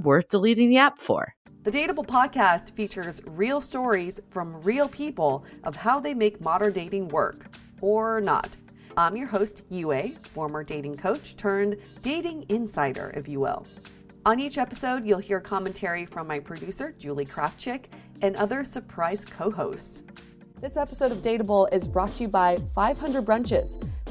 worth deleting the app for. The Dateable podcast features real stories from real people of how they make modern dating work or not. I'm your host, Yue, former dating coach turned dating insider, if you will. On each episode, you'll hear commentary from my producer, Julie Krafchick, and other surprise co hosts. This episode of Dateable is brought to you by 500 Brunches.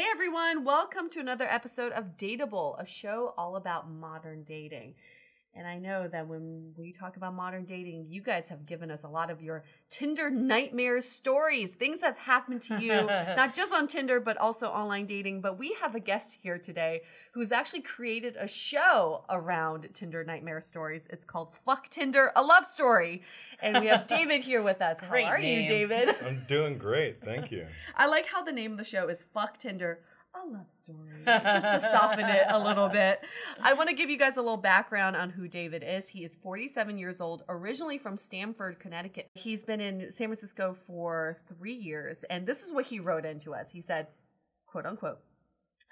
Hey everyone, welcome to another episode of Dateable, a show all about modern dating. And I know that when we talk about modern dating, you guys have given us a lot of your Tinder nightmare stories. Things that have happened to you, not just on Tinder, but also online dating. But we have a guest here today who's actually created a show around Tinder nightmare stories. It's called Fuck Tinder, a love story. And we have David here with us. How are name. you, David? I'm doing great. Thank you. I like how the name of the show is Fuck Tinder, a love story, just to soften it a little bit. I want to give you guys a little background on who David is. He is 47 years old, originally from Stamford, Connecticut. He's been in San Francisco for three years, and this is what he wrote into us. He said, quote unquote,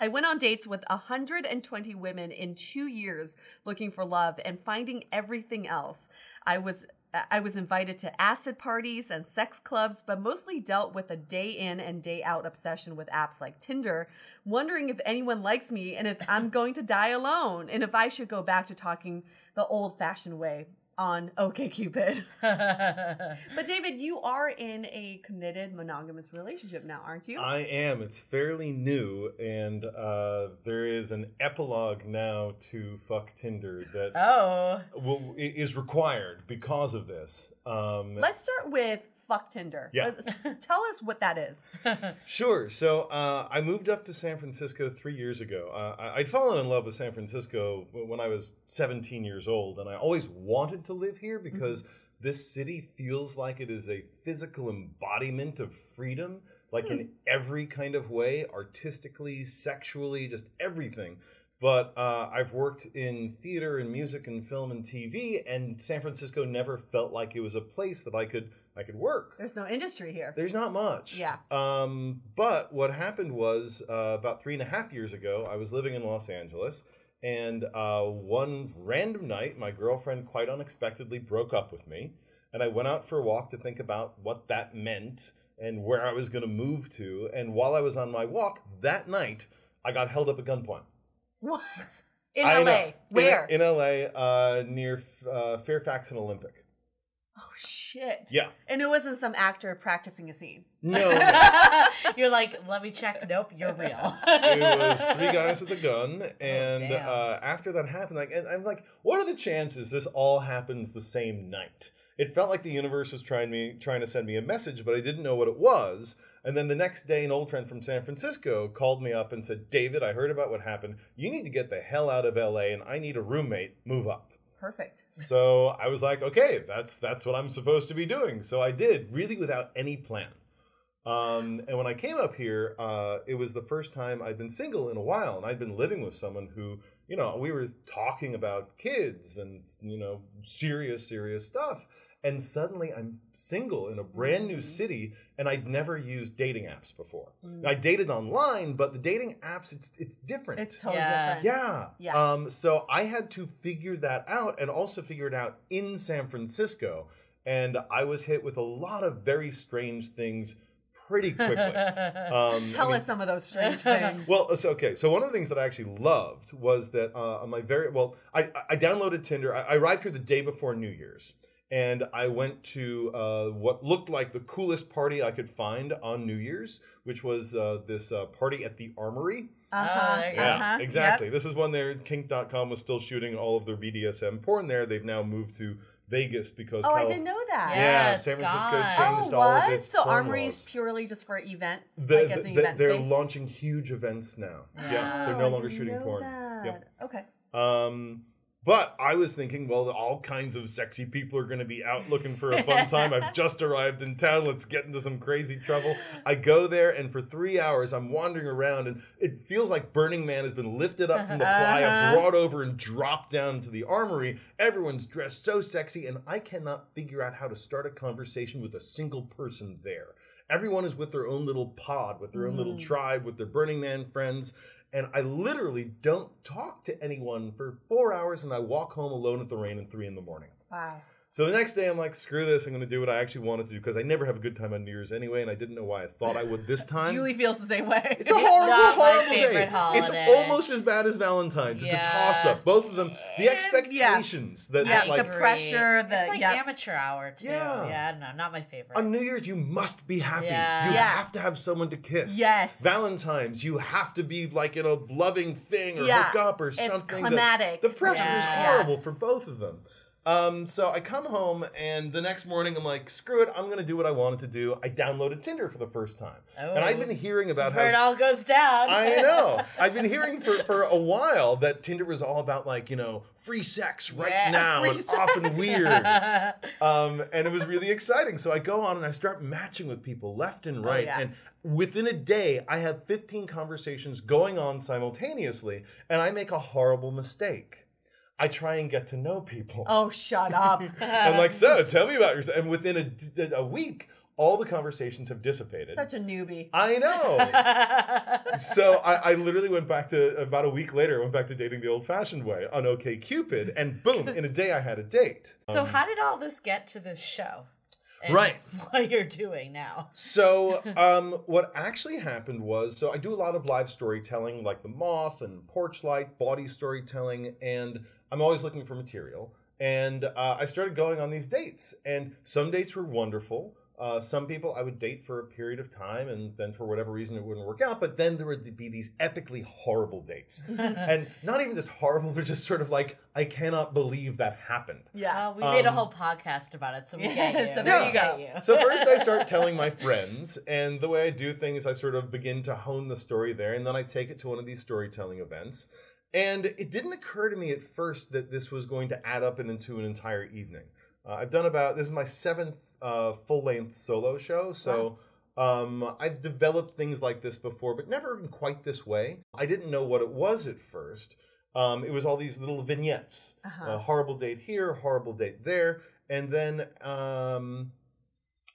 I went on dates with 120 women in two years looking for love and finding everything else. I was I was invited to acid parties and sex clubs, but mostly dealt with a day in and day out obsession with apps like Tinder, wondering if anyone likes me and if I'm going to die alone and if I should go back to talking the old fashioned way on OKCupid. but David, you are in a committed monogamous relationship now, aren't you? I am. It's fairly new, and uh, there is an epilogue now to Fuck Tinder that oh will, is required because of this. Um, Let's start with fuck Tinder. Yeah. Tell us what that is. sure. So uh, I moved up to San Francisco three years ago. Uh, I'd fallen in love with San Francisco when I was 17 years old, and I always wanted to live here because. Mm-hmm this city feels like it is a physical embodiment of freedom, like in every kind of way, artistically, sexually, just everything. But uh, I've worked in theater and music and film and TV, and San Francisco never felt like it was a place that I could I could work. There's no industry here. There's not much. Yeah. Um, but what happened was uh, about three and a half years ago, I was living in Los Angeles, and uh, one random night, my girlfriend quite unexpectedly broke up with me, and I went out for a walk to think about what that meant and where I was going to move to. And while I was on my walk that night, I got held up at gunpoint. What? In I LA. know. In- Where? In, LA, uh, near uh, Fairfax and Olympic. Oh shit. Yeah. And it wasn't some actor practicing a scene. No. You're like, let me check. Nope, you're real. it was three guys with a gun, and damn. uh, after that happened, like, and I'm like, what are the chances this all happens the same night? It felt like the universe was trying me, trying to send me a message, but I didn't know what it was. And then the next day, an old friend from San Francisco called me up and said, "David, I heard about what happened. You need to get the hell out of LA, and I need a roommate. Move up." Perfect. So I was like, okay, that's that's what I'm supposed to be doing. So I did, really without any plan. Um, and when I came up here, uh, it was the first time I'd been single in a while, and I'd been living with someone who, you know, we were talking about kids and you know serious, serious stuff. And suddenly I'm single in a brand new city, and I'd never used dating apps before. I dated online, but the dating apps, it's it's different. It's totally Yeah. different. Yeah. Yeah. Um, so I had to figure that out and also figure it out in San Francisco. And I was hit with a lot of very strange things pretty quickly. Um, Tell I mean- us some of those strange things. well, so, okay. So one of the things that I actually loved was that uh, on my very well, I, I downloaded Tinder. I, I arrived here the day before New Year's, and I went to uh, what looked like the coolest party I could find on New Year's, which was uh, this uh, party at the Armory. uh-huh. there you go. Yeah, uh-huh. exactly. This is when their Kink.com was still shooting all of their BDSM porn there. They've now moved to Vegas because Oh, I didn't know that. Yeah. Yeah, it's San Francisco gone. changed Oh, all of what? its So Armory is purely just for event, The- like as an the- event they're space. launching huge events now. Yeah, they're Oh, no I longer didn't shooting know porn. that. Yep. Okay. Um, but I was thinking, well, all kinds of sexy people are going to be out looking for a fun time. I've just arrived in town. Let's get into some crazy trouble. I go there, and for three hours, I'm wandering around, and it feels like Burning Man has been lifted up from the playa, Uh-huh. brought over, and dropped down into the armory. Everyone's dressed so sexy, and I cannot figure out how to start a conversation with a single person there. Everyone is with their own little pod, with their own little tribe, with their Burning Man friends. And I literally don't talk to anyone for four hours, and I walk home alone at the rain at three in the morning. Wow. So the next day, I'm like, screw this. I'm going to do what I actually wanted to do because I never have a good time on New Year's anyway, and I didn't know why I thought I would this time. Julie feels the same way. It's a horrible, Not horrible favorite day. holiday. It's almost as bad as Valentine's. It's a toss up. Both of them. The expectations that, Yeah, that, like the pressure, the- it's like yeah. amateur hour too. Yeah. Yeah, no, not my favorite. on New Year's, you must be happy. Yeah. You Yeah. have to have someone to kiss. Yes. Valentine's, you have to be like in a loving thing or Yeah. hook up or It's something. climatic. The, the pressure is Yeah. horrible for both of them. Um, so I come home and the next morning I'm like, screw it, I'm gonna do what I wanted to do. I downloaded Tinder for the first time. And I've been hearing about where it all goes down. I know. I've been hearing for, for a while that Tinder was all about like, you know, free sex right Yeah, now and sex. often weird. Um, and it was really exciting. So I go on and I start matching with people left and right. yeah. And within a day, I have 15 conversations going on simultaneously, and I make a horrible mistake. I try and get to know people. oh, shut up. I'm like, so tell me about yourself. And within a, a week, all the conversations have dissipated. Such a newbie. I know. so I, I literally went back to about a week later. Went back to dating the old-fashioned way on OK Cupid, and boom! In a day, I had a date. so how did all this get to this show? And Right. What you're doing now? So, um, what actually happened was, so I do a lot of live storytelling, like the Moth and Porchlight, Bawdy storytelling, and I'm always looking for material. And uh, I started going on these dates, and some dates were wonderful. Uh, some people I would date for a period of time, and then for whatever reason it wouldn't work out. But then there would be these epically horrible dates, and not even just horrible, but just sort of like I cannot believe that happened. Yeah. Uh, we made a Um, whole podcast about it, so we Yeah, get you. so there We you go. you. So first I start telling my friends, and the way I do things, I sort of begin to hone the story there, and then I take it to one of these storytelling events. And it didn't occur to me at first that this was going to add up into an entire evening. Uh, I've done about this is my seventh uh, full length solo show, so. Um, I've developed things like this before, but never in quite this way. I didn't know what it was at first. Um, it was all these little vignettes. Uh-huh. Uh, horrible date here, horrible date there. And then um,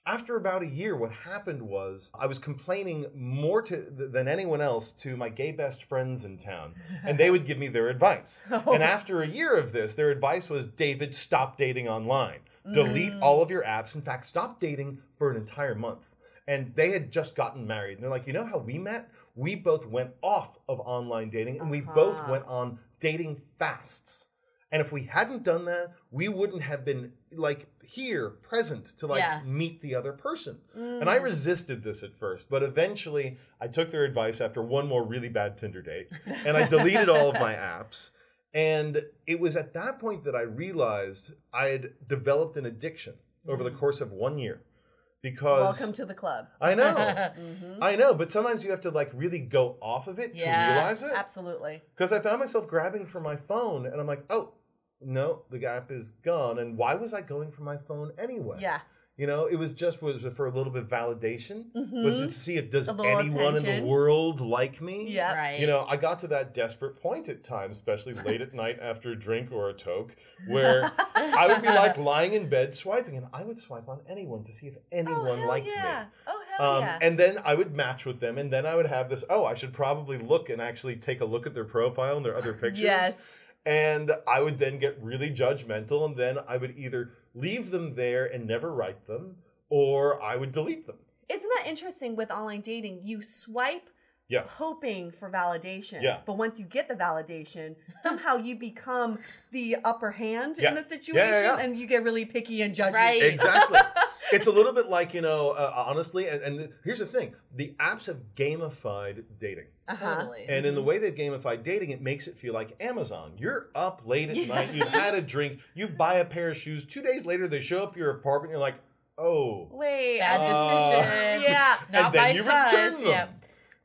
after about a year, what happened was I was complaining more to th- than anyone else to my gay best friends in town, and they would give me their advice. And after a year of this, their advice was, "David, stop dating online. Delete all of your apps. In fact, stop dating for an entire month." And they had just gotten married, and they're like, "You know how we met? We both went off of online dating, and we both Uh-huh. went on dating fasts." And if we hadn't done that, we wouldn't have been like here, present to like Yeah. meet the other person. And Mm. I resisted this at first, but eventually I took their advice after one more really bad Tinder date and I deleted all of my apps. And it was at that point that I realized I had developed an addiction over the course of one year. Because Mm. Welcome to the club. I know. Mhm. I know, but sometimes you have to like really go off of it to realize it. Absolutely. Because I found myself grabbing for my phone and I'm like, oh, no, the app is gone. And why was I going for my phone anyway? Yeah. You know, it was just was for a little bit of validation. Was it to see if does A little anyone in the world like me? Yeah. Right. You know, I got to that desperate point at times, especially late at night after a drink or a toke, where I would be like lying in bed swiping, and I would swipe on anyone to see if Oh, anyone hell liked yeah. me. Oh, hell Um, yeah. And then I would match with them, and then I would have this. Oh, I should probably look and actually take a look at their profile and their other pictures. yes. And I would then get really judgmental, and then I would either leave them there and never write them, or I would delete them. Isn't that interesting with online dating? You swipe Yeah. hoping for validation. Yeah. But once you get the validation, somehow you become the upper hand Yeah. in the Yeah, yeah, situation yeah. and you get really picky and judgy. Right. Exactly. it's a little bit like, you know, uh, honestly, and, and here's the thing the apps have gamified dating. Uh-huh. Totally. And in the way they've gamified dating, it makes it feel like Amazon. You're up late at night, you've had a drink, you buy a pair of shoes. Two days later, they show up at your apartment, you're like, oh. Wait. Bad Uh, decision. Yeah. Not And then my you size. return them. Yep.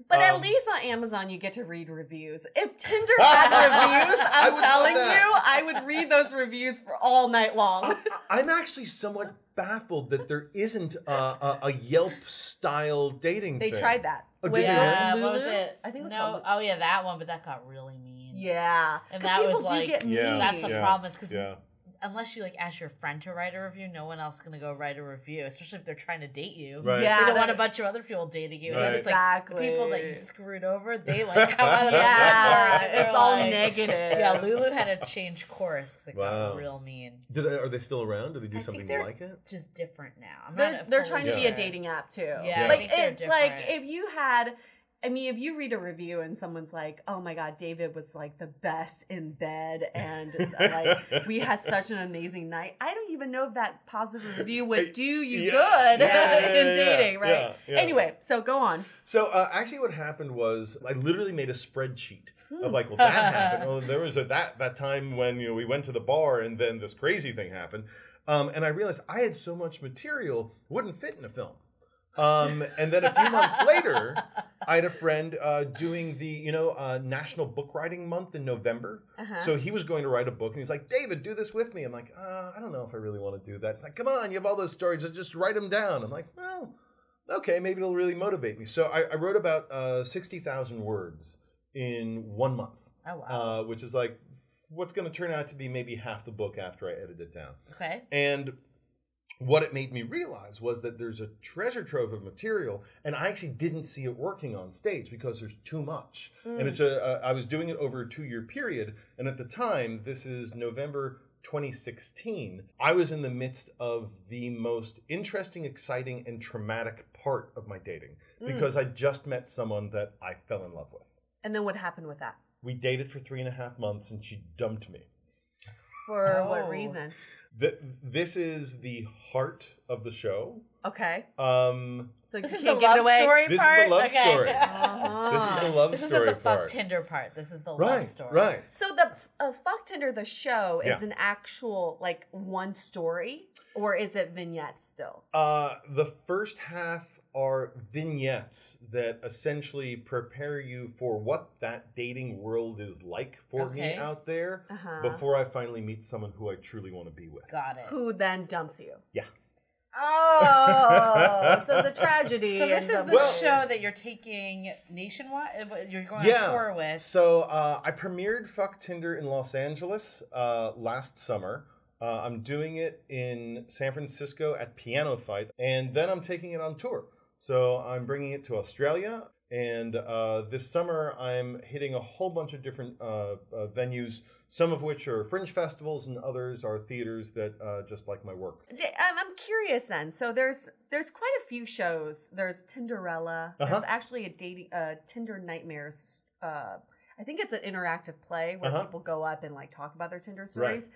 But at Um, least on Amazon, you get to read reviews. If Tinder had reviews, I I'm telling you, I would read those reviews for all night long. I- I'm actually somewhat baffled that there isn't a, a, a Yelp style dating They thing. tried that. Oh, did Yeah, uh, what was it? I think it was no. called- Oh yeah, that one, but that got really mean. Yeah. and that people was do like- get mean. Yeah, That's the yeah. problem, because Yeah. Unless you like ask your friend to write a review, no one else is gonna go write a review, especially if they're trying to date you. Right. Yeah. They don't want a bunch of other people dating you. And then Right. it's like the people that you screwed over, they like come out of Yeah, woodwork, and it's all like- negative. Yeah, Lulu had to change course because it Wow. got real mean. Do they, are they still around? Do they do I something they're like it? just different now. I'm They're, not they're fully trying to be a dating app too. Yeah, I like think they're it's like if you had I mean, if you read a review and someone's like, "Oh my God, David was like the best in bed, and like we had such an amazing night," I don't even know if that positive review would do you Yeah. good Yeah, yeah, in dating, right? Anyway, so go on. So uh, actually, what happened was I literally made a spreadsheet Hmm. of like, well, that happened. Well, there was a, that that time when you know we went to the bar and then this crazy thing happened, um, and I realized I had so much material wouldn't fit in a film. Um, and then a few months later, I had a friend uh, doing the you know uh, National Book Writing Month in November. Uh-huh. So he was going to write a book, and he's like, "David, do this with me." I'm like, uh, "I don't know if I really want to do that." It's like, "Come on, you have all those stories, just write them down." I'm like, "Well." okay, maybe it'll really motivate me. So I, I wrote about uh, 60,000 words in one month, Oh wow. uh, which is like what's going to turn out to be maybe half the book after I edit it down. okay. And what it made me realize was that there's a treasure trove of material, and I actually didn't see it working on stage because there's too much. And it's a, a I was doing it over a two year period, and at the time, this is November 2016, I was in the midst of the most interesting, exciting, and traumatic part of my dating hmm. because I just met someone that I fell in love with. And then what happened with that? We dated for three and a half months, and she dumped me. For Oh. what reason? Th- this is the heart of the show. Okay, Um, so This is the love away. story This is the love okay. story. Uh-huh. This is the love This isn't story the fuck part. Tinder part. This is the love story. right. So the uh, Fuck Tinder, the show, is Yeah. an actual like one story, or is it vignettes still? Uh, the first half are vignettes that essentially prepare you for what that dating world is like for Okay. me out there Uh-huh. before I finally meet someone who I truly want to be with. Got it. Who then dumps you? Yeah. Oh, so it's a tragedy. So this is the Well- show that you're taking nationwide. uh, You're going yeah. on tour with. So uh, I premiered Fuck Tinder in Los Angeles uh, last summer. Uh, I'm doing it in San Francisco at Piano Fight, and then I'm taking it on tour. So I'm bringing it to Australia, and uh, this summer I'm hitting a whole bunch of different uh, uh, venues. Some of which are fringe festivals, and others are theaters that uh, just like my work. I'm, I'm curious then. So there's there's quite a few shows. There's Tinderella. There's Uh-huh. actually a dating uh, Tinder Nightmares. Uh, I think it's an interactive play where Uh-huh. people go up and like talk about their Tinder stories.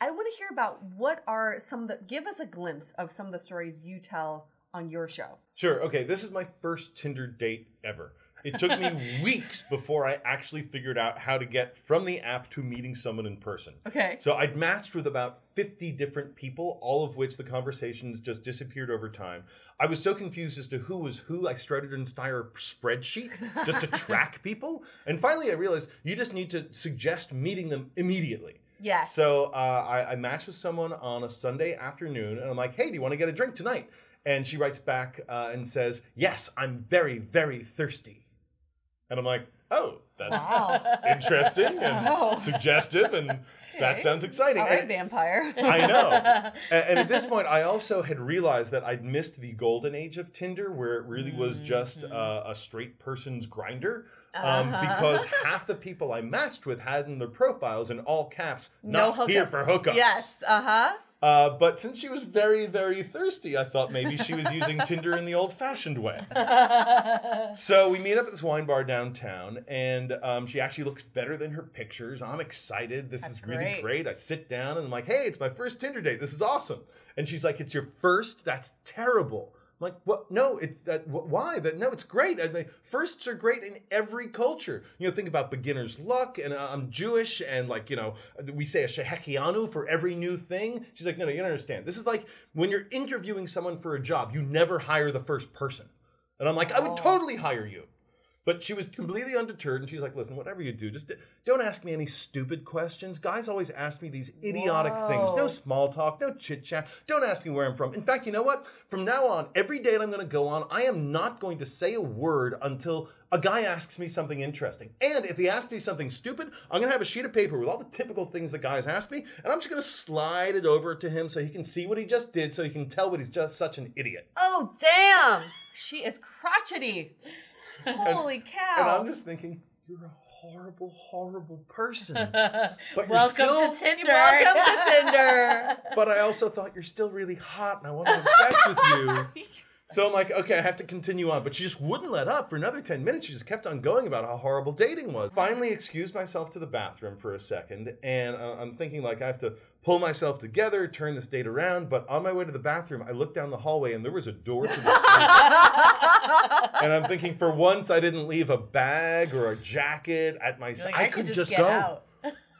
I want to hear about what are some of the. Give us a glimpse of some of the stories you tell on your show. Sure. Okay. This is my first Tinder date ever. It took me weeks before I actually figured out how to get from the app to meeting someone in person. Okay. So I'd matched with about 50 different people, all of which the conversations just disappeared over time. I was so confused as to who was who. I started an entire spreadsheet just to track people. And finally, I realized you just need to suggest meeting them immediately. Yes. So uh, I, I matched with someone on a Sunday afternoon, and I'm like, "Hey, do you want to get a drink tonight?" And she writes back uh, and says, "Yes, I'm very, very thirsty." And I'm like, "Oh, that's interesting and suggestive, and that sounds exciting." All right, And- vampire. I know. and, and at this point, I also had realized that I'd missed the golden age of Tinder, where it really was just Mm-hmm. uh, a straight person's Grindr. Um, Uh-huh. Because half the people I matched with had in their profiles in all caps, no not here hookups. for hookups. Yes. Uh huh. Uh, but since she was very, very thirsty, I thought maybe she was using Tinder in the old fashioned way. so we meet up at this wine bar downtown, and um, she actually looks better than her pictures. I'm excited. This is really great. great. I sit down and I'm like, hey, it's my first Tinder date. This is awesome. And she's like, it's your first? That's terrible. I'm like, what? No, it's that. wh- Why? That no, it's great. I mean, firsts are great in every culture. You know, think about beginner's luck, and uh, I'm Jewish, and like, you know, we say a shehecheyanu for every new thing. She's like, no, no, you don't understand. This is like when you're interviewing someone for a job, you never hire the first person. And I'm like, I would totally hire you. But she was completely undeterred, and she's like, "Listen, whatever you do, just d- don't ask me any stupid questions. Guys always ask me these idiotic things. No small talk, no chit chat. Don't ask me where I'm from. In fact, you know what? From now on, every date I'm going to go on, I am not going to say a word until a guy asks me something interesting. And if he asks me something stupid, I'm going to have a sheet of paper with all the typical things that guys ask me, and I'm just going to slide it over to him so he can see what he just did, so he can tell what he's just such an idiot." Oh damn! She is crotchety. Holy And cow! And I'm just thinking, you're a horrible, horrible person. But Welcome still, to Tinder. Welcome to Tinder. But I also thought you're still really hot, and I want to have sex with you. So I'm like, okay, I have to continue on. But she just wouldn't let up for another 10 minutes. She just kept on going about how horrible dating was. Finally, excused myself to the bathroom for a second, and uh, I'm thinking, like, I have to pull myself together, turn this date around. But on my way to the bathroom, I looked down the hallway, and there was a door to the street. and I'm thinking, for once, I didn't leave a bag or a jacket at my like, I, I, could could just, go. out.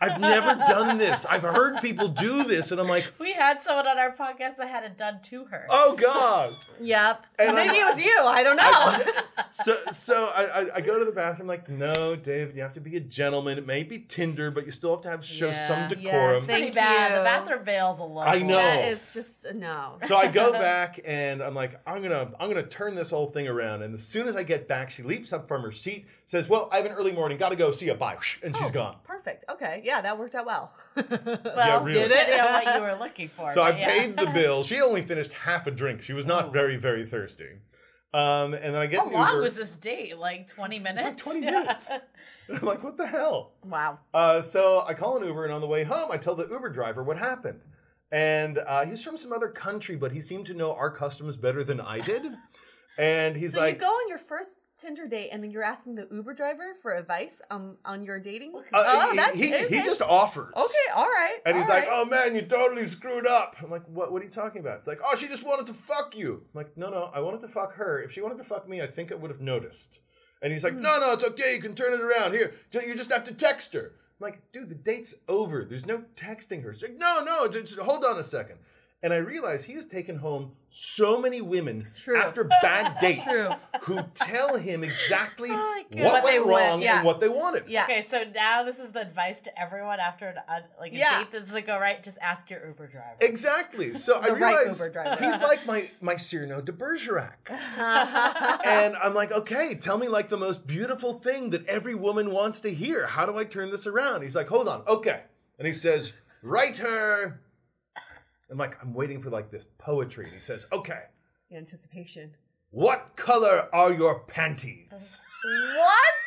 I've never done this. I've heard people do this, and I'm like, We had someone on our podcast that had it done to her. oh god. Yep. And Maybe I'm- it was you. I don't know. So so I, I I go to the bathroom like, no, David, you have to be a gentleman. It may be Tinder, but you still have to have show Yeah. some Yes, decorum. thank Pretty bad. you. The bathroom veils a little. I know. that is just a no. so I go back and I'm like, I'm gonna I'm gonna turn this whole thing around. And as soon as I get back, she leaps up from her seat, says, "Well, I have an early morning, gotta go. See ya, bye," and she's Oh, gone. Perfect. Okay. Yeah, that worked out well. Well, really. it? on what you were looking for. So I yeah. paid the bill. She only finished half a drink. She was not Oh. very very thirsty. Um, and then I get How long Uber. was this date? Like 20 minutes? It's like 20 minutes. I'm like, what the hell? wow. Uh, so I call an Uber, and on the way home, I tell the Uber driver what happened. And uh, he's from some other country, but he seemed to know our customs better than I did. And he's So like, you go on your first Tinder date, and then you're asking the Uber driver for advice on on your dating. uh, oh, he- that's he, okay. he just offers. Okay. All right. And he's all like, "Oh man, you totally screwed up." I'm like, "What? What are you talking about?" It's like, "Oh, she just wanted to fuck you." I'm like, "No, no, I wanted to fuck her. If she wanted to fuck me, I think I would have noticed." And he's like, Hmm. "No, no, it's okay. You can turn it around. Here, you just have to text her." I'm like, "Dude, the date's over. There's no texting her." She's like, "No, no, just, just hold on a second. And I realize he has taken home so many women True. after bad dates True. who tell him exactly Oh what, What went want, wrong yeah. and what they wanted. Yeah. Okay, so now this is the advice to everyone after an, uh, like a Yeah. date. This is like, go right. Just ask your Uber driver. Exactly. So I The right realize he's like my my Cyrano de Bergerac, and I'm like, okay, tell me like the most beautiful thing that every woman wants to hear. How do I turn this around? He's like, hold on, okay, and he says, write her. I'm like, I'm waiting for like this poetry, and he says, okay, Anticipation. what color are your panties? What?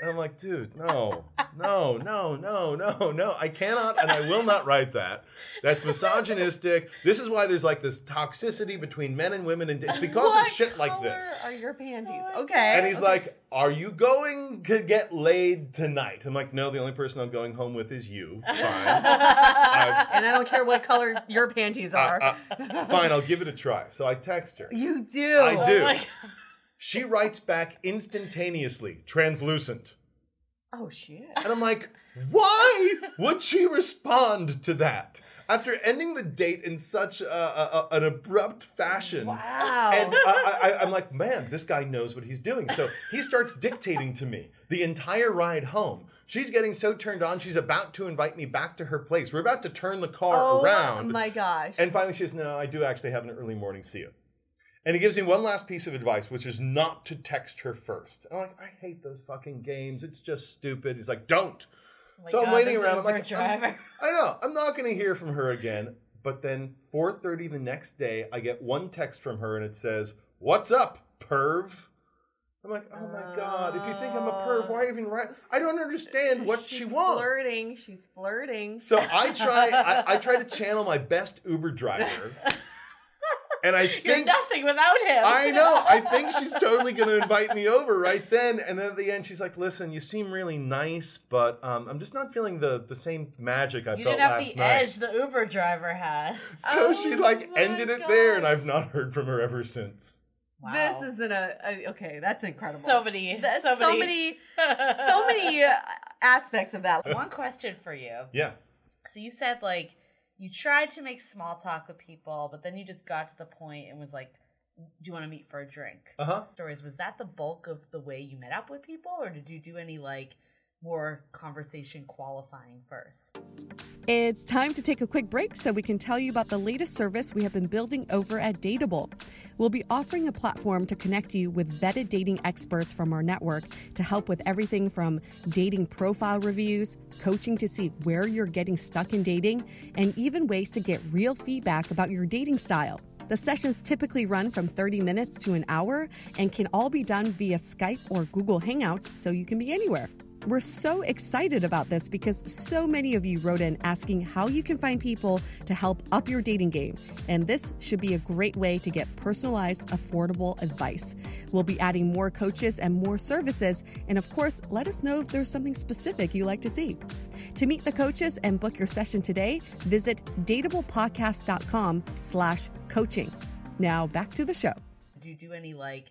And I'm like, dude, no, no, no, no, no, no. I cannot and I will not write that. That's misogynistic. This is why there's like this toxicity between men and women, and it's because what of shit like color this. Are your panties okay? And he's like, Are you going to get laid tonight? I'm like, No, the only person I'm going home with is you. Fine. And I don't care what color your panties are. uh, uh, fine, I'll give it a try. So I text her. you do. I do. Oh my God. She writes back instantaneously, translucent. Oh shit. And I'm like, why would she respond to that? After ending the date in such a, a- a- an abrupt fashion. Wow. And I, I, I'm like, man, this guy knows what he's doing. So he starts dictating to me the entire ride home. She's getting so turned on, she's about to invite me back to her place. We're about to turn the car oh around. Oh my gosh. And finally, she says, No, I do actually have an early morning. See you. And he gives me one last piece of advice, which is not to text her first. I'm like, I hate those fucking games. It's just stupid. He's like, Don't. Oh my so I'm waiting around. I'm like, I'm- I know. I'm not going to hear from her again. But then 4:30 the next day, I get one text from her, and it says, "What's up, perv?" I'm like, "Oh my god! If you think I'm a perv, why even write? Oh. I don't understand what She's she wants." She's flirting. She's flirting. So I try. I, I try to channel my best Uber driver, and I You're think nothing without him. I know. I think she's totally going to invite me over right then. And then at the end, she's like, "Listen, you seem really nice, but um, I'm just not feeling the the same magic I You felt didn't have last the night." edge the Uber driver had. So Oh she like my ended it there, and. I've not heard from her ever since. Wow. This isn't a, a okay. That's incredible. so many, That's so, so many. many, so many uh, aspects of that. One question for you. Yeah. So you said like you tried to make small talk with people, but then you just got to the point and was like, "Do you want to meet for a drink?" Uh huh. Stories. Was that the bulk of the way you met up with people, or did you do any like more conversation qualifying first? It's time to take a quick break so we can tell you about the latest service we have been building over at Dateable. We'll be offering a platform to connect you with vetted dating experts from our network to help with everything from dating profile reviews, coaching to see where you're getting stuck in dating, and even ways to get real feedback about your dating style. The sessions typically run from 30 minutes to an hour and can all be done via Skype or Google Hangouts, so you can be anywhere. We're so excited about this because so many of you wrote in asking how you can find people to help up your dating game. And this should be a great way to get personalized, affordable advice. We'll be adding more coaches and more services. And of course, let us know if there's something specific you like to see. To meet the coaches and book your session today, visit dateablepodcast.com slash coaching. Now back to the show. Do you do any like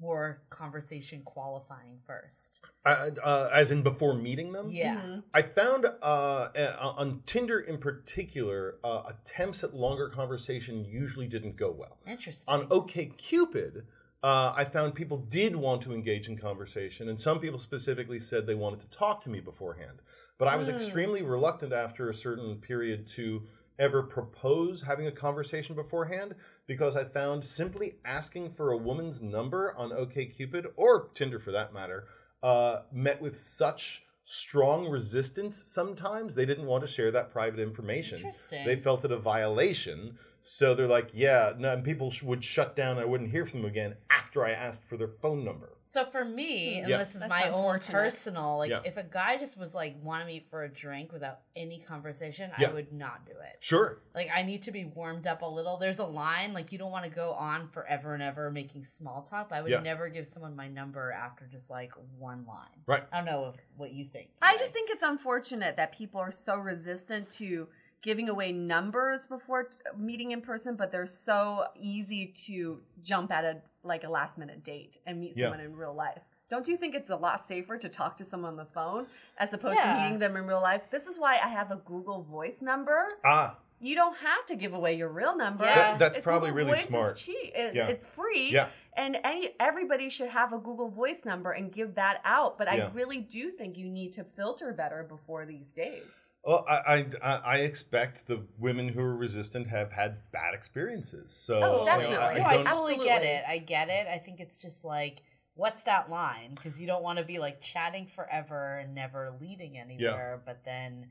more conversation qualifying first? Uh, uh, as in before meeting them. Yeah. I found uh, uh, on Tinder in particular, uh, attempts at longer conversation usually didn't go well. Interesting. On OKCupid, uh, I found people did want to engage in conversation, and some people specifically said they wanted to talk to me beforehand. But I was extremely reluctant after a certain period to ever propose having a conversation beforehand because I found simply asking for a woman's number on OKCupid or Tinder for that matter uh, met with such strong resistance sometimes they didn't want to share that private information Interesting. they felt it a violation so they're like yeah no, and people sh- would shut down i wouldn't hear from them again after i asked for their phone number So for me, hmm. and Yeah. this is That's my own unfortunate. personal, like Yeah. if a guy just was like want to meet for a drink without any conversation, Yeah. I would not do it. sure Like I need to be warmed up a little. There's a line like you don't want to go on forever and ever making small talk. I would Yeah. never give someone my number after just like one line. Right. I don't know what you think. I just think it's unfortunate that people are so resistant to giving away numbers before t- meeting in person, but they're so easy to jump at a like a last minute date and meet Yeah. someone in real life. Don't you think it's a lot safer to talk to someone on the phone as opposed Yeah. to meeting them in real life? This is why I have a Google Voice number. ah you don't have to give away your real number. Yeah. That- that's It- probably Google really Voice smart. Is cheap. It- Yeah. It's free. Yeah. And any everybody should have a Google Voice number and give that out. But I really do think you need to filter better before these dates. Well, I, I I I expect the women who are resistant have had bad experiences. So Oh, you know, definitely. I, no, I I don't, totally get it. I get it. I think it's just like, what's that line? Because you don't want to be like chatting forever and never leading anywhere. yeah. But then,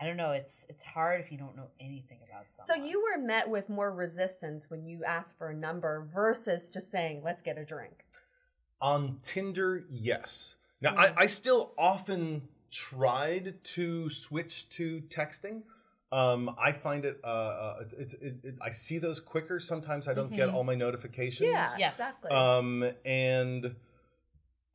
I don't know. It's it's hard if you don't know anything about someone. So someone. you were met with more resistance when you asked for a number versus just saying, "Let's get a drink." on Tinder, yes. Now Hmm. I, I still often tried to switch to texting. Um, I find it, uh, uh, it, it, it, I see those quicker. Sometimes I don't get all my notifications. Yeah, Yeah. exactly. Um, and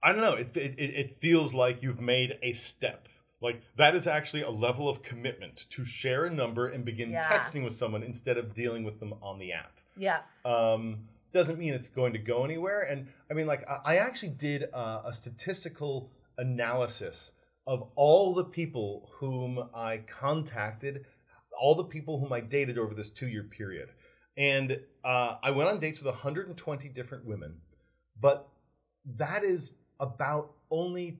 I don't know. It, it it it feels like you've made a step. Like that is actually a level of commitment to share a number and begin Yeah. texting with someone instead of dealing with them on the app. yeah. Um, doesn't mean it's going to go anywhere. And I mean, like I, I actually did uh, a statistical analysis of all the people whom I contacted, all the people whom I dated over this two year period. And uh, I went on dates with 120 different women, but that is about only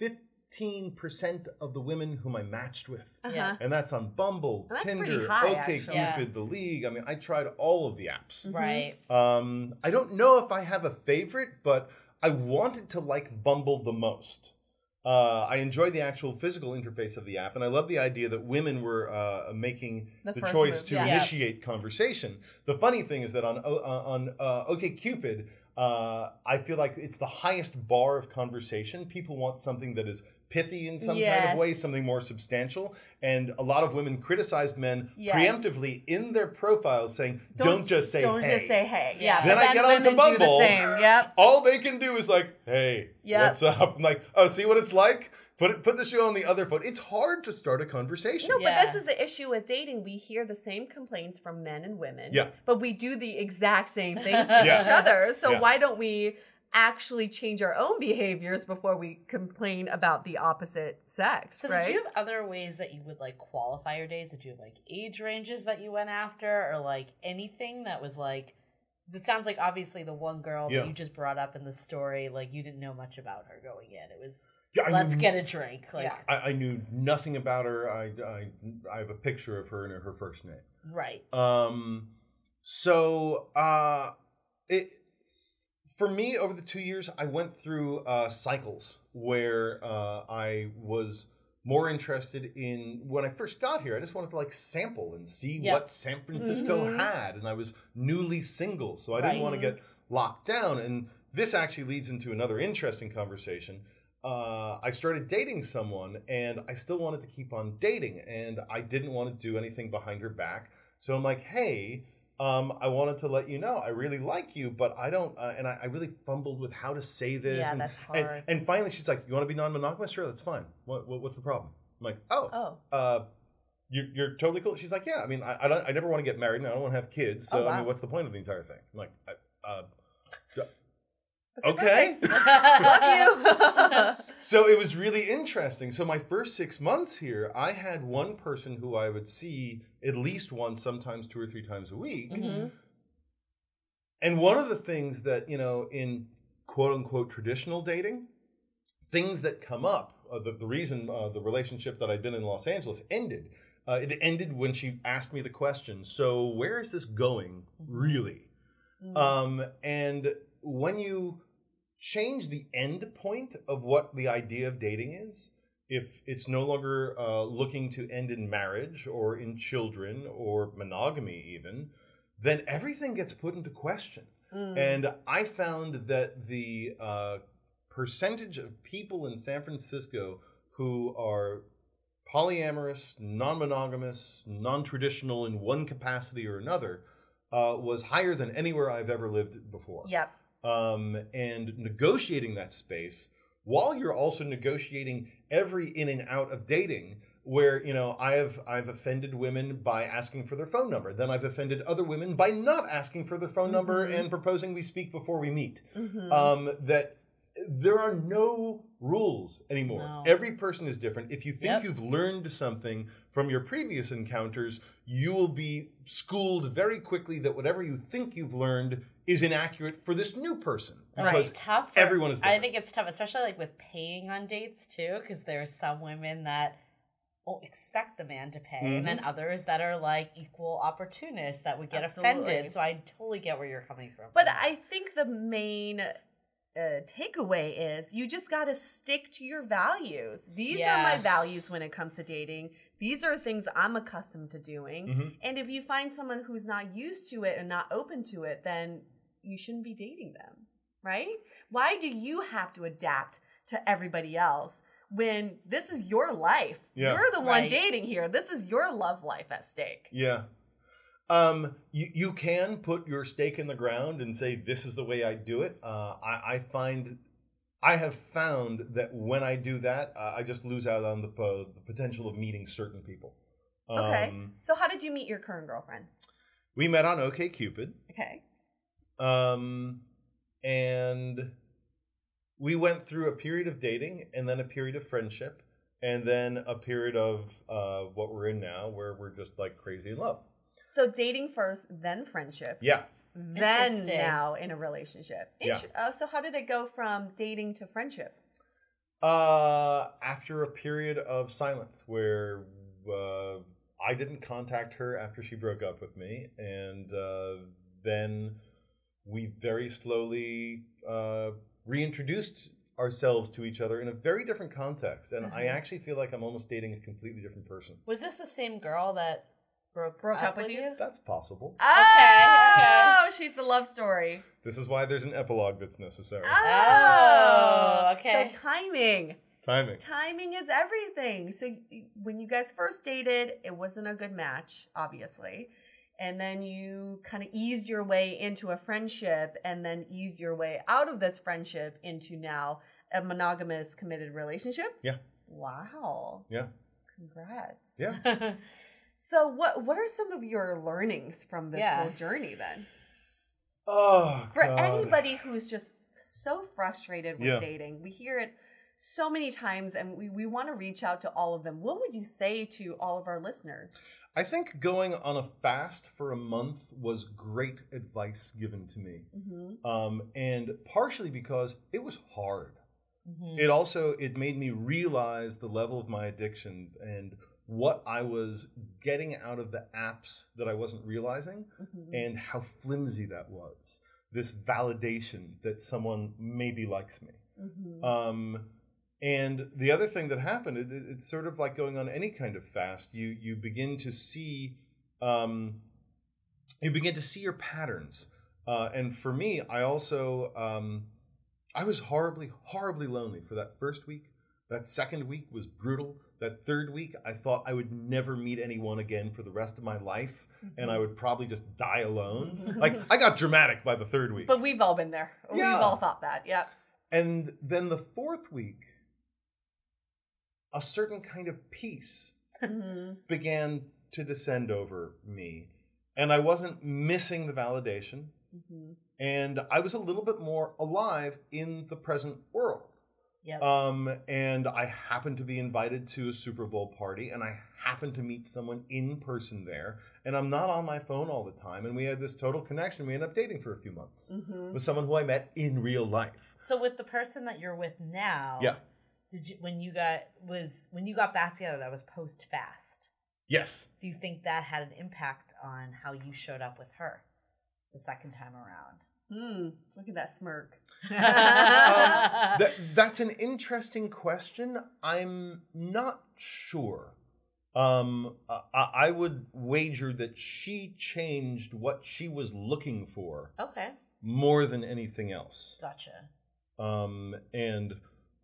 15% of the women whom I matched with. Yeah. And that's on Bumble, That's Tinder, high, OK actually. Yeah. Cupid, The League. I mean, I tried all of the apps. right. Um, I don't know if I have a favorite, but I wanted to like Bumble the most. Uh, I enjoy the actual physical interface of the app, and I love the idea that women were uh, making The the, choice move, to yeah. initiate conversation. The funny thing is that on O- uh, on uh, OkCupid, uh, I feel like it's the highest bar of conversation. People want something that is pithy in some kind of way, something more substantial, and a lot of women criticize men Yes. preemptively in their profiles, saying, "Don't, just say Don't hey." just say hey. Yeah. Then I get onto women do the Bumble. same. Yep. All they can do is like, "Hey, Yep. what's up?" I'm like, "Oh, see what it's like." Put it, put the shoe on the other foot. It's hard to start a conversation. No, Yeah. but this is the issue with dating. We hear the same complaints from men and women. Yeah. But we do the exact same things to Yeah. each other. So Yeah. why don't we actually change our own behaviors before we complain about the opposite sex, So right? did you have other ways that you would like qualify your days? Did you have like age ranges that you went after, or like anything that was like it sounds like obviously the one girl Yeah. that you just brought up in the story, like you didn't know much about her going in. It was Yeah, let's knew- get a drink. Like Yeah. I, I knew nothing about her. I, I, I have a picture of her and her first name. right. Um, so uh, it for me over the two years, I went through uh, cycles where uh, I was more interested in when I first got here. I just wanted to like sample and see Yeah. what San Francisco had, and I was newly single, so I didn't Right. want to get locked down. And this actually leads into another interesting conversation. Uh, I started dating someone, and I still wanted to keep on dating, and I didn't want to do anything behind her back. So I'm like, hey, um, I wanted to let you know I really like you, but I don't, uh, and I, I really fumbled with how to say this. Yeah, and, that's hard. And, finally, she's like, "You want to be non-monogamous? Sure, that's fine. What, what what's the problem?" I'm like, "Oh, Oh. uh, you're, you're totally cool." She's like, "Yeah, I mean, I, I don't, I never want to get married, and I don't want to have kids. So Oh, I mean, what's the point of the entire thing?" I'm like, I, uh, Okay, okay. Love you. So it was really interesting. So my first six months here, I had one person who I would see at least once, sometimes two or three times a week. And one of the things that, you know, in quote unquote traditional dating, things that come up, uh, the, the reason uh, the relationship that I'd been in Los Angeles ended, uh, it ended when she asked me the question, so where is this going really? Um, and when you change the end point of what the idea of dating is, if it's no longer uh, looking to end in marriage or in children or monogamy, even, then everything gets put into question. And I found that the uh, percentage of people in San Francisco who are polyamorous, non monogamous, non traditional in one capacity or another uh, was higher than anywhere I've ever lived before yep. Um, and negotiating that space while you're also negotiating every in and out of dating where you know I have I've offended women by asking for their phone number then I've offended other women by not asking for their phone number and proposing we speak before we meet um, that there are no rules anymore. No. Every person is different. If you think Yep. you've learned something from your previous encounters, you will be schooled very quickly that whatever you think you've learned is inaccurate for this new person. It's tough. for- everyone is I think it's tough, especially like with paying on dates too, because there's some women that will expect the man to pay, and then others that are like equal opportunists that would get Absolutely. offended. So I totally get where you're coming from. But I think the main uh, takeaway is you just got to stick to your values. These are my values when it comes to dating. These are things I'm accustomed to doing. Mm-hmm. And if you find someone who's not used to it and not open to it, then you shouldn't be dating them, right? Why do you have to adapt to everybody else when this is your life? Yeah. You're the one Right. dating here. This is your love life at stake. Yeah. Um, you, you can put your stake in the ground and say, this is the way I do it. Uh, I, I find, I have found that when I do that, uh, I just lose out on the, po- the potential of meeting certain people. Okay. Um, so how did you meet your current girlfriend? we met on OKCupid. Okay. Um, and we went through a period of dating and then a period of friendship and then a period of uh, what we're in now where we're just like crazy in love. So dating first, then friendship, Yeah. then now in a relationship. Yeah. Uh, so how did it go from dating to friendship? Uh, after a period of silence where uh, I didn't contact her after she broke up with me, and uh, then we very slowly uh, reintroduced ourselves to each other in a very different context. And I actually feel like I'm almost dating a completely different person. was this the same girl that broke Broke up with you? That's possible. Okay. Oh, she's the love story. This is why there's an epilogue that's necessary. Oh, okay. So timing. Timing. Timing is everything. So when you guys first dated, it wasn't a good match, obviously. And then you kind of eased your way into a friendship and then eased your way out of this friendship into now a monogamous committed relationship. Yeah. Wow. Yeah. Congrats. Yeah. So what what are some of your learnings from this Yeah. whole journey then? Oh, For God. anybody who's just so frustrated with Yeah. dating, we hear it so many times and we, we want to reach out to all of them. What would you say to all of our listeners? I think going on a fast for a month was great advice given to me, um, and partially because it was hard. It also it made me realize the level of my addiction and what I was getting out of the apps that I wasn't realizing, and how flimsy that was. This validation that someone maybe likes me. Um, and the other thing that happened, it, it- it's sort of like going on any kind of fast. You you begin to see, um, you begin to see your patterns. Uh, and for me, I also um, I was horribly horribly lonely for that first week. That second week was brutal. That third week, I thought I would never meet anyone again for the rest of my life, and I would probably just die alone. like I got dramatic by the third week. But we've all been there. Yeah. We've all thought that. Yeah. And then the fourth week, a certain kind of peace mm-hmm. began to descend over me. And I wasn't missing the validation. Mm-hmm. And I was a little bit more alive in the present world. Yep. Um, and I happened to be invited to a Super Bowl party, and I happened to meet someone in person there. And I'm not on my phone all the time. And we had this total connection. We ended up dating for a few months mm-hmm. with someone who I met in real life. so with the person that you're with now, Yeah. Did you when you got was when you got back together that was post fast? Yes. Do you think that had an impact on how you showed up with her the second time around? Hmm. Look at that smirk. That, that's an interesting question. I'm not sure. Um, I, I would wager that she changed what she was looking for Okay, more than anything else. gotcha. Um, and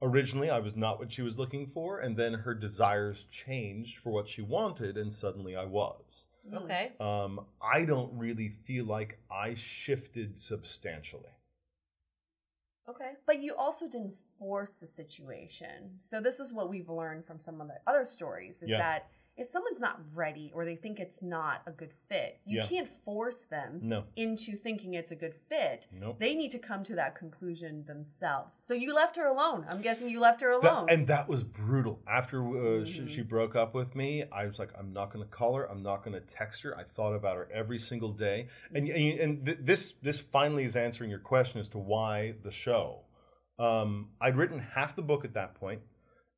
originally, I was not what she was looking for, and then her desires changed for what she wanted, and suddenly I was. Okay, Um, I don't really feel like I shifted substantially. okay. But you also didn't force the situation. So this is what we've learned from some of the other stories is Yeah. that if someone's not ready or they think it's not a good fit, you Yeah. can't force them No. into thinking it's a good fit. Nope. They need to come to that conclusion themselves. So you left her alone. I'm guessing you left her That- alone. and that was brutal. After uh, she, Mhm. she broke up with me, I was like, I'm not going to call her. I'm not going to text her. I thought about her every single day. And and, and th- this this finally is answering your question as to why the show. Um, I'd written half the book at that point,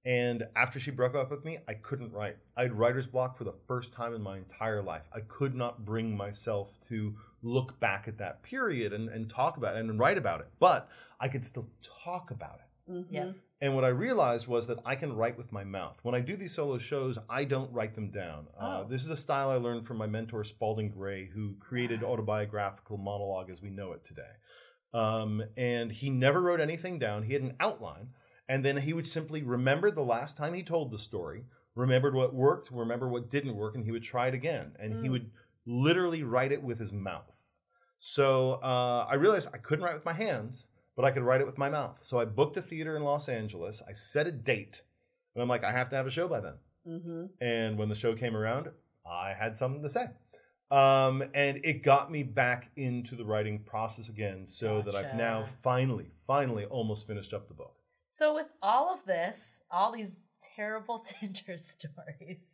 and after she broke up with me, I couldn't write. I had writer's block for the first time in my entire life. I could not bring myself to look back at that period and, and talk about it and write about it. But I could still talk about it. Mhm. Yeah. And what I realized was that I can write with my mouth. When I do these solo shows, I don't write them down. Uh, Oh. this is a style I learned from my mentor, Spalding Gray, who created autobiographical monologue as we know it today. Um, and he never wrote anything down. He had an outline, and then he would simply remember the last time he told the story, remembered what worked, remember what didn't work, and he would try it again. And he Mm. would literally write it with his mouth. So uh, I realized I couldn't write with my hands, but I could write it with my mouth. So I booked a theater in Los Angeles. I set a date, and I'm like, I have to have a show by then. Mhm. And when the show came around, I had something to say. Um, and it got me back into the writing process again, so that I've now finally, finally almost finished up the book. So with all of this, all these terrible Tinder stories,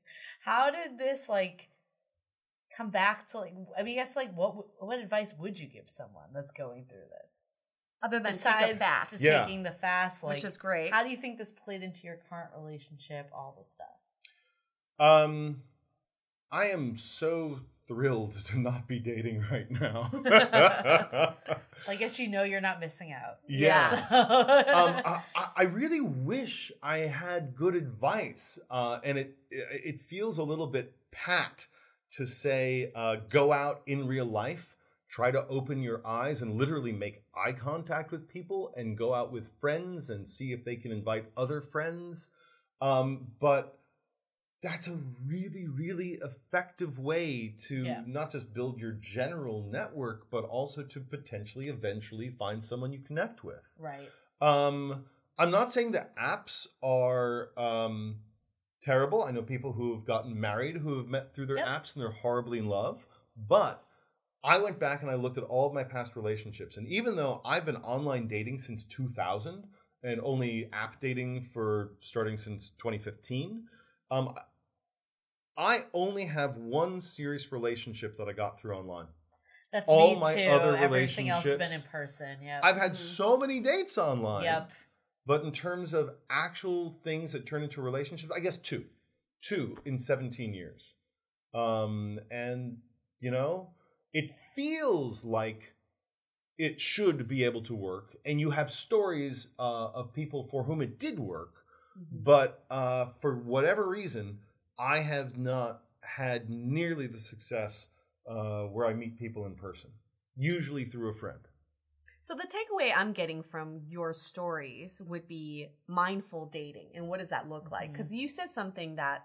how did this like come back to like? I mean, I guess like what what advice would you give someone that's going through this? Other than Besides take a fast, Yeah. taking the fast, like which is great. how do you think this played into your current relationship? All this stuff. Um, I am so thrilled to not be dating right now. I guess you know you're not missing out. yeah. So- um, I, I- I really wish I had good advice, uh, and it it feels a little bit pat to say uh, go out in real life, try to open your eyes and literally make eye contact with people, and go out with friends and see if they can invite other friends. Um, but that's a really really effective way to Yeah. not just build your general network, but also to potentially eventually find someone you connect with. right. Um, I'm not saying that apps are um, terrible. I know people who have gotten married who have met through their Yep. apps and they're horribly in love. But I went back and I looked at all of my past relationships. And even though I've been online dating since 2000 and only app dating for starting since 2015, um, I only have one serious relationship that I got through online. That's all me my too. other Everything else has been in person. Yeah, I've had so many dates online. Yep. But in terms of actual things that turn into relationships, I guess two, two in 17 years. Um, and, you know, it feels like it should be able to work. And you have stories uh, of people for whom it did work. But uh, for whatever reason, I have not had nearly the success uh, where I meet people in person, usually through a friend. So the takeaway I'm getting from your stories would be mindful dating, and what does that look like? Because you said something that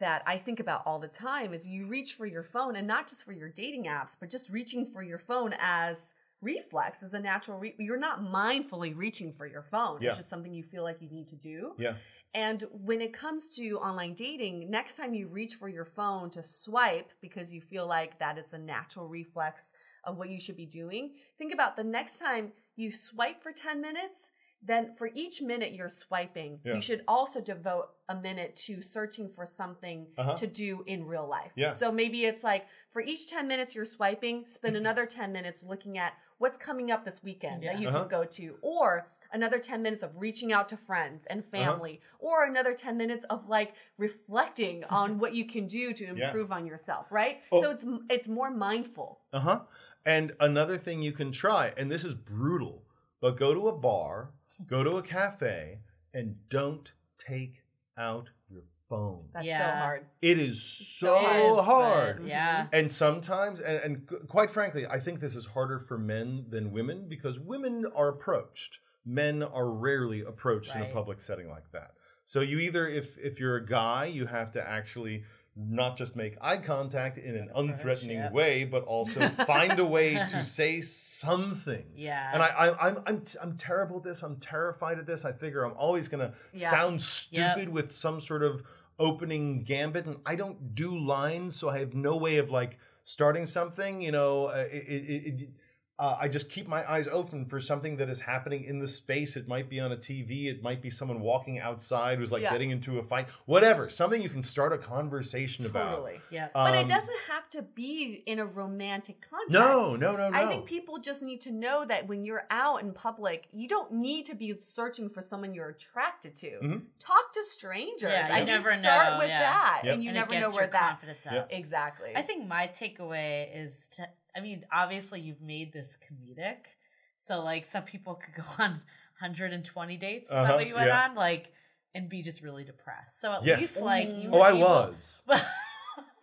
that I think about all the time is you reach for your phone, and not just for your dating apps, but just reaching for your phone as reflex, is a natural. Re- you're not mindfully reaching for your phone. Yeah. It's just something you feel like you need to do. Yeah. And when it comes to online dating, next time you reach for your phone to swipe because you feel like that is a natural reflex of what you should be doing, think about the next time you swipe for 10 minutes, then for each minute you're swiping, Yeah. you should also devote a minute to searching for something Uh-huh. to do in real life. Yeah. So maybe it's like for each 10 minutes you're swiping, spend another 10 minutes looking at what's coming up this weekend Yeah. that you Uh-huh. could go to, or another 10 minutes of reaching out to friends and Uh-huh. family, or another 10 minutes of like reflecting on what you can do to Yeah. improve on yourself, right? Oh. So it's it's more mindful. Uh huh. And another thing you can try, and this is brutal, but go to a bar, go to a cafe, and don't take out phone. That's so hard. It is so It is, but hard. Mm-hmm. Yeah. And sometimes, and, and quite frankly, I think this is harder for men than women because women are approached. Men are rarely approached in a public setting like that. So you either, if if you're a guy, you have to actually not just make eye contact in an unthreatening yep. way, but also find a way to say something. Yeah. And I, I I'm I'm I'm terrible at this. I'm terrified at this. I figure I'm always gonna Yeah. sound Yep. stupid with some sort of opening gambit, and I don't do lines, so I have no way of like starting something. You know, uh, it, it, it, uh, I just keep my eyes open for something that is happening in the space. It might be on a TV. It might be someone walking outside who's like Yeah. getting into a fight. Whatever, something you can start a conversation about. Totally. Yeah. But it Um, doesn't have to be in a romantic context. No, no, no, no. I think people just need to know that when you're out in public, you don't need to be searching for someone you're attracted to. Mhm. Talk to strangers. Yeah, I you think never start know, with yeah. that, Yep. and you And it never know where your that confidence up. Yep. exactly. I think my takeaway is to, I mean, obviously you've made this comedic. So, like, some people could go on 120 dates. Is that Uh-huh, what you went yeah. on? Like, and be just really depressed. So, at Yes. least, like, you Oh, I able- was.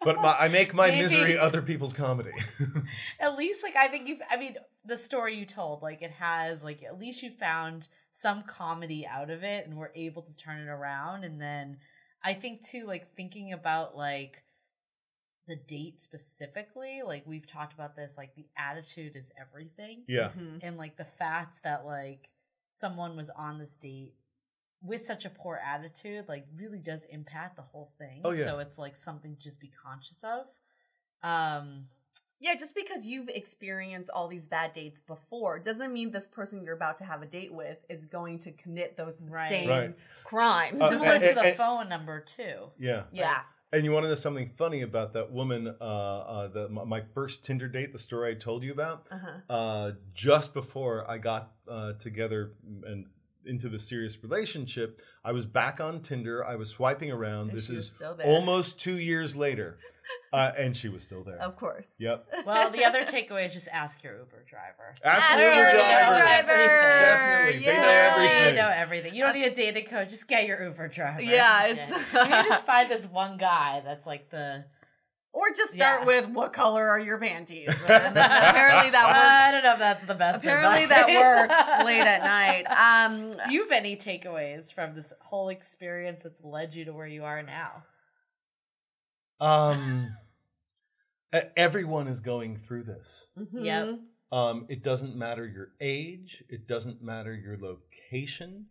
But my, I make my Maybe. misery other people's comedy. at least, like, I think you've, I mean, the story you told, like, it has, like, at least you found some comedy out of it and were able to turn it around. And then I think, too, like, thinking about, like, the date specifically, like, we've talked about this, like, the attitude is everything. yeah. Mhm. and like the fact that like someone was on this date with such a poor attitude like really does impact the whole thing Oh, yeah. so it's like something to just be conscious of um Yeah, just because you've experienced all these bad dates before doesn't mean this person you're about to have a date with is going to commit those Right. same Right. crimes. Uh, similar and- to the and- phone number too Yeah. yeah. And you want to know something funny about that woman? Uh, uh, the my, my first Tinder date, the story I told you about. Uh-huh. Uh, just before I got uh, together and into the serious relationship, I was back on Tinder. I was swiping around. And this is almost two years later, uh, and she was still there. Of course. Yep. well the other takeaway is just ask your uber driver Ask Ask the Uber your driver. driver. Definitely. They know everything. you know everything you don't need a dating coach just get your uber driver Yeah, it's- you just find this one guy that's like the Or just start Yeah. with what color are your panties? And then apparently that works. I don't know if that's the best Apparently advice. that works late at night. Um, Do you have any takeaways from this whole experience that's led you to where you are now? Um, everyone is going through this. mhm. Yep. Um, it doesn't matter your age. It doesn't matter your location.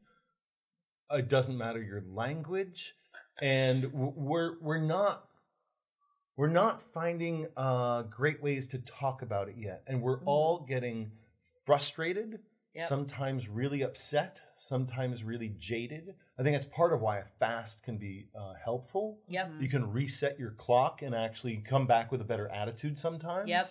It doesn't matter your language, and we're we're not we're not finding uh, great ways to talk about it yet, and we're all getting frustrated. Yep. Sometimes really upset. Sometimes really jaded. I think that's part of why a fast can be uh, helpful. Yep. You can reset your clock and actually come back with a better attitude sometimes. Yep.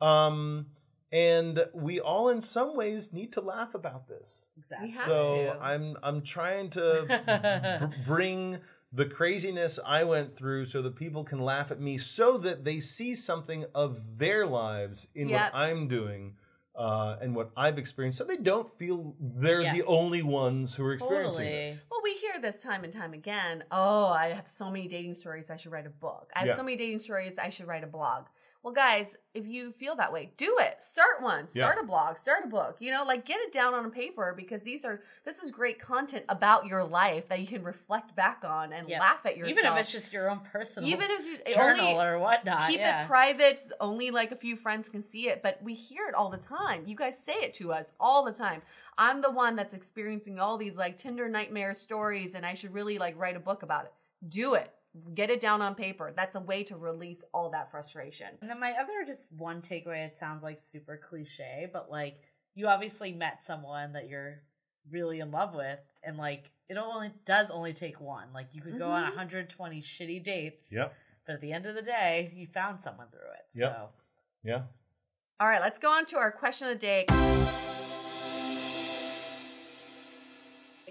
Um, and we all, in some ways, need to laugh about this. Exactly. We have so to. I'm I'm trying to b- bring the craziness I went through so that people can laugh at me, so that they see something of their lives in Yep. what I'm doing. Uh, and what I've experienced, so they don't feel they're Yeah. the only ones who are experiencing this. Well, we hear this time and time again. Oh, I have so many dating stories. I should write a book. I have Yeah. so many dating stories. I should write a blog. Well, guys, if you feel that way, do it. Start one. Start Yeah. a blog. Start a book. You know, like get it down on a paper because these are this is great content about your life that you can reflect back on and Yeah. laugh at yourself. Even if it's just your own personal even if you journal only, or whatnot. keep yeah. it private only like a few friends can see it but we hear it all the time you guys say it to us all the time i'm the one that's experiencing all these like tinder nightmare stories and i should really like write a book about it do it get it down on paper that's a way to release all that frustration And then my other just one takeaway, it sounds like super cliche, but like you obviously met someone that you're really in love with and like it only does only take one. Like you could go on Mhm. 120 shitty dates. Yep. But at the end of the day, you found someone through it. So Yeah. all right let's go on to our question of the day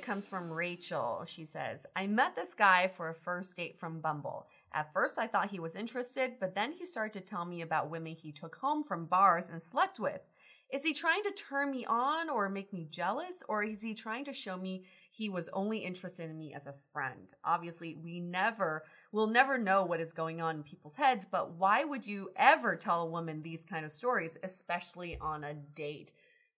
comes from Rachel. She says, I met this guy for a first date from Bumble. At first, I thought he was interested, but then he started to tell me about women he took home from bars and slept with. Is he trying to turn me on or make me jealous, or is he trying to show me he was only interested in me as a friend? Obviously, we never, we'll never know what is going on in people's heads, but why would you ever tell a woman these kind of stories, especially on a date?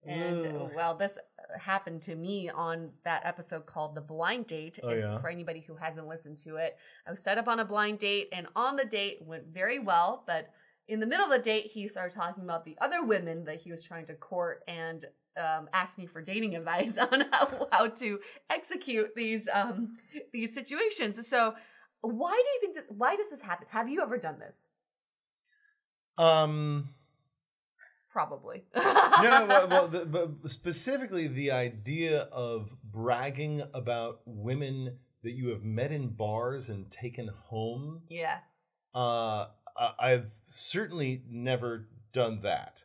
And Ooh. well, this happened to me on that episode called The Blind Date. Oh, yeah? For anybody who hasn't listened to it, I was set up on a blind date, and on the date went very well. But in the middle of the date, he started talking about the other women that he was trying to court and um, asked me for dating advice on how, how to execute these um, these situations. So Why do you think this? Why does this happen? Have you ever done this? Um, Probably. no, no, well, well, the, but specifically the idea of bragging about women that you have met in bars and taken home. yeah. Uh, I- I've certainly never done that.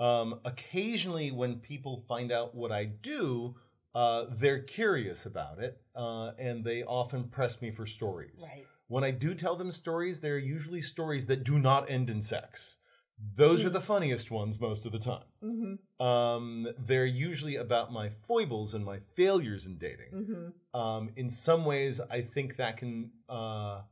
Um, occasionally, when people find out what I do, uh, they're curious about it, uh, and they often press me for stories. Right. When I do tell them stories, they're usually stories that do not end in sex. Those are the funniest ones most of the time. Mm-hmm. Um, they're usually about my foibles and my failures in dating. Mm-hmm. Um, in some ways, I think that can uh,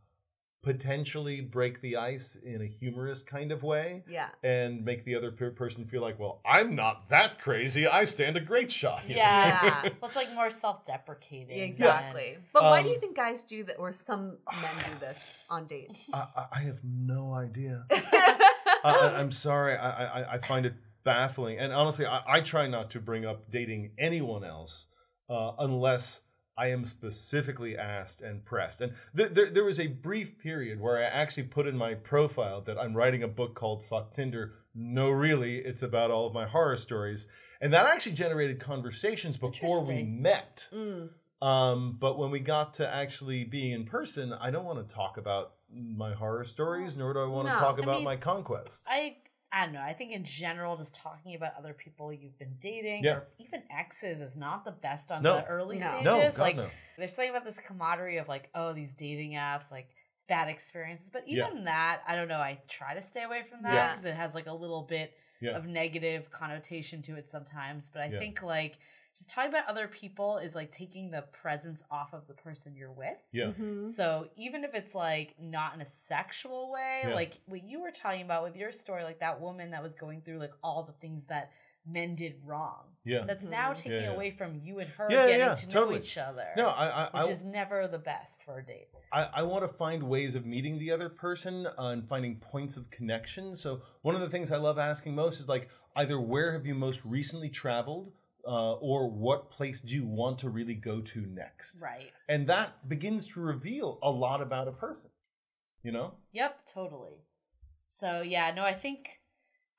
potentially break the ice in a humorous kind of way Yeah. and make the other per- person feel like, well, I'm not that crazy. I stand a great shot here. Yeah. Yeah. well, it's like more self-deprecating. Exactly. But why do Um, you think guys do that, or some men do this on dates? I, I- I have no idea. I, I'm sorry. I, I, I find it baffling. And honestly, I, I try not to bring up dating anyone else uh, unless I am specifically asked and pressed. And th- there, there was a brief period where I actually put in my profile that I'm writing a book called Fuck Tinder. No, really, it's about all of my horror stories. And that actually generated conversations before we met. Mm. Um, but when we got to actually being in person, I don't want to talk about my horror stories, nor do I want No, to talk I about mean, my conquests. I I don't know. I think in general, just talking about other people you've been dating Yeah. or even exes is not the best on No. the early No. stages. No, God, like no. there's something about this camaraderie of like, oh, these dating apps, like bad experiences. But even that, I don't know. I try to stay away from that Yeah. because it has like a little bit Yeah. of negative connotation to it sometimes. But I Yeah. think like just talking about other people is like taking the presence off of the person you're with. yeah. Mhm. So even if it's like not in a sexual way, Yeah. like what you were talking about with your story, like that woman that was going through like all the things that men did wrong. Yeah. That's now taking Yeah, yeah. away from you and her Yeah, yeah, getting yeah, to know totally. each other. No, I, I, which I, is never the best for a date. I, I want to find ways of meeting the other person uh, and finding points of connection. So one of the things I love asking most is like either where have you most recently traveled, uh, or what place do you want to really go to next? Right. And that begins to reveal a lot about a person. You know? Yep, totally. So yeah, no, I think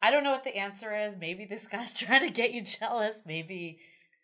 I don't know what the answer is. Maybe this guy's trying to get you jealous. Maybe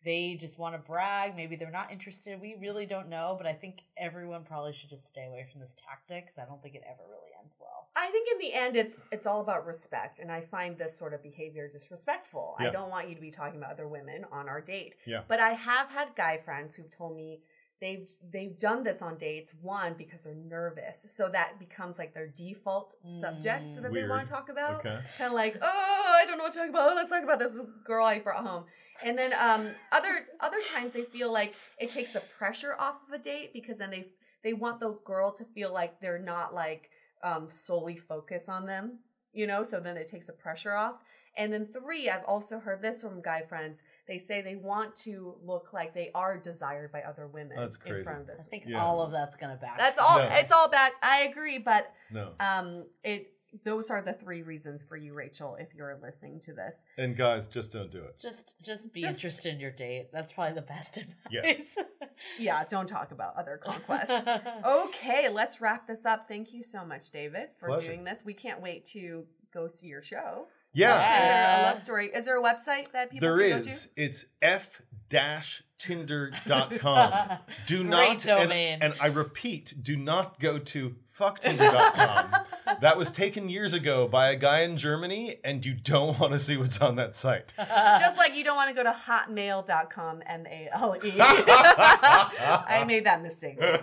they just want to brag. Maybe they're not interested. We really don't know. But I think everyone probably should just stay away from this tactic because I don't think it ever really ends well. I think in the end, it's it's all about respect, and I find this sort of behavior disrespectful. I don't want you to be talking about other women on our date. Yeah. But I have had guy friends who've told me they've they've done this on dates. One because they're nervous, so that becomes like their default subject mm. that they want to talk about. Okay. Kind of like, oh, I don't know what to talk about. Let's talk about this girl I brought home. And then um, other other times they feel like it takes the pressure off of a date because then they they want the girl to feel like they're not like um, solely focus on them, you know. So then it takes the pressure off. And then three, I've also heard this from guy friends. They say they want to look like they are desired by other women That's in crazy. front of this. I think Yeah. all of that's gonna back. That's all. No. It's all back. I agree, but No. um, it. Those are the three reasons for you, Rachel, if you're listening to this. And guys, just don't do it. Just just be Just- interested in your date. That's probably the best advice. Yeah. Yeah, don't talk about other conquests. okay, let's wrap this up. Thank you so much, David, for Pleasure. doing this. We can't wait to go see your show. Yeah. Tinder, a love story. Is there a website that people There can go is. to? It's f dash tinder.com. Do Great not domain. And, and I repeat, do not go to fucktinder.com. that was taken years ago by a guy in Germany, and you don't want to see what's on that site. Just like you don't want to go to hotmail.com, M A L E. I made that mistake. too.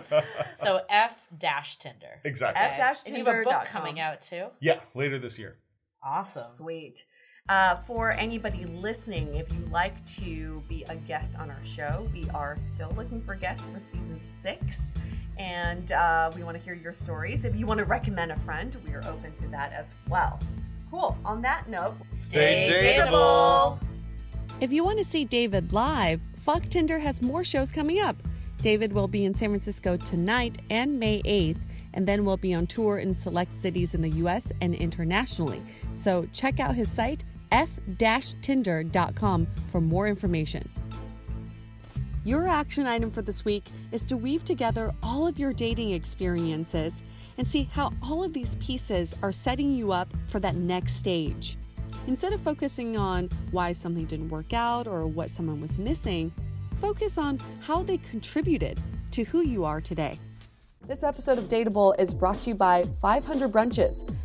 so F dash Tinder. Exactly. F dash And you have a book coming out too. Yeah, later this year. Awesome. Sweet. Uh, for anybody listening, if you'd like to be a guest on our show, we are still looking for guests for season six. And uh, we want to hear your stories. If you want to recommend a friend, we are open to that as well. Cool. On that note, Stay Stay dateable. dateable. If you want to see David live, Fuck Tinder has more shows coming up. David will be in San Francisco tonight and May 8th, and then will be on tour in select cities in the US and internationally. So check out his site, f-tinder.com, for more information. Your action item for this week is to weave together all of your dating experiences and see how all of these pieces are setting you up for that next stage. Instead of focusing on why something didn't work out or what someone was missing, focus on how they contributed to who you are today. This episode of Dateable is brought to you by 500 Brunches.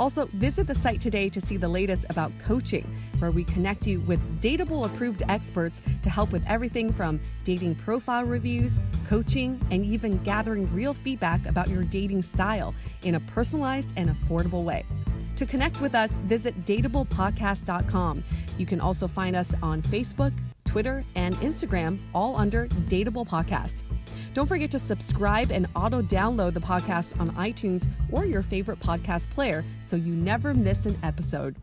Also, visit the site today to see the latest about coaching, where we connect you with Dateable approved experts to help with everything from dating profile reviews, coaching, and even gathering real feedback about your dating style in a personalized and affordable way. To connect with us, visit dateablepodcast.com. You can also find us on Facebook, Twitter, and Instagram, all under Dateable Podcast. Don't forget to subscribe and auto download the podcast on iTunes or your favorite podcast player so you never miss an episode.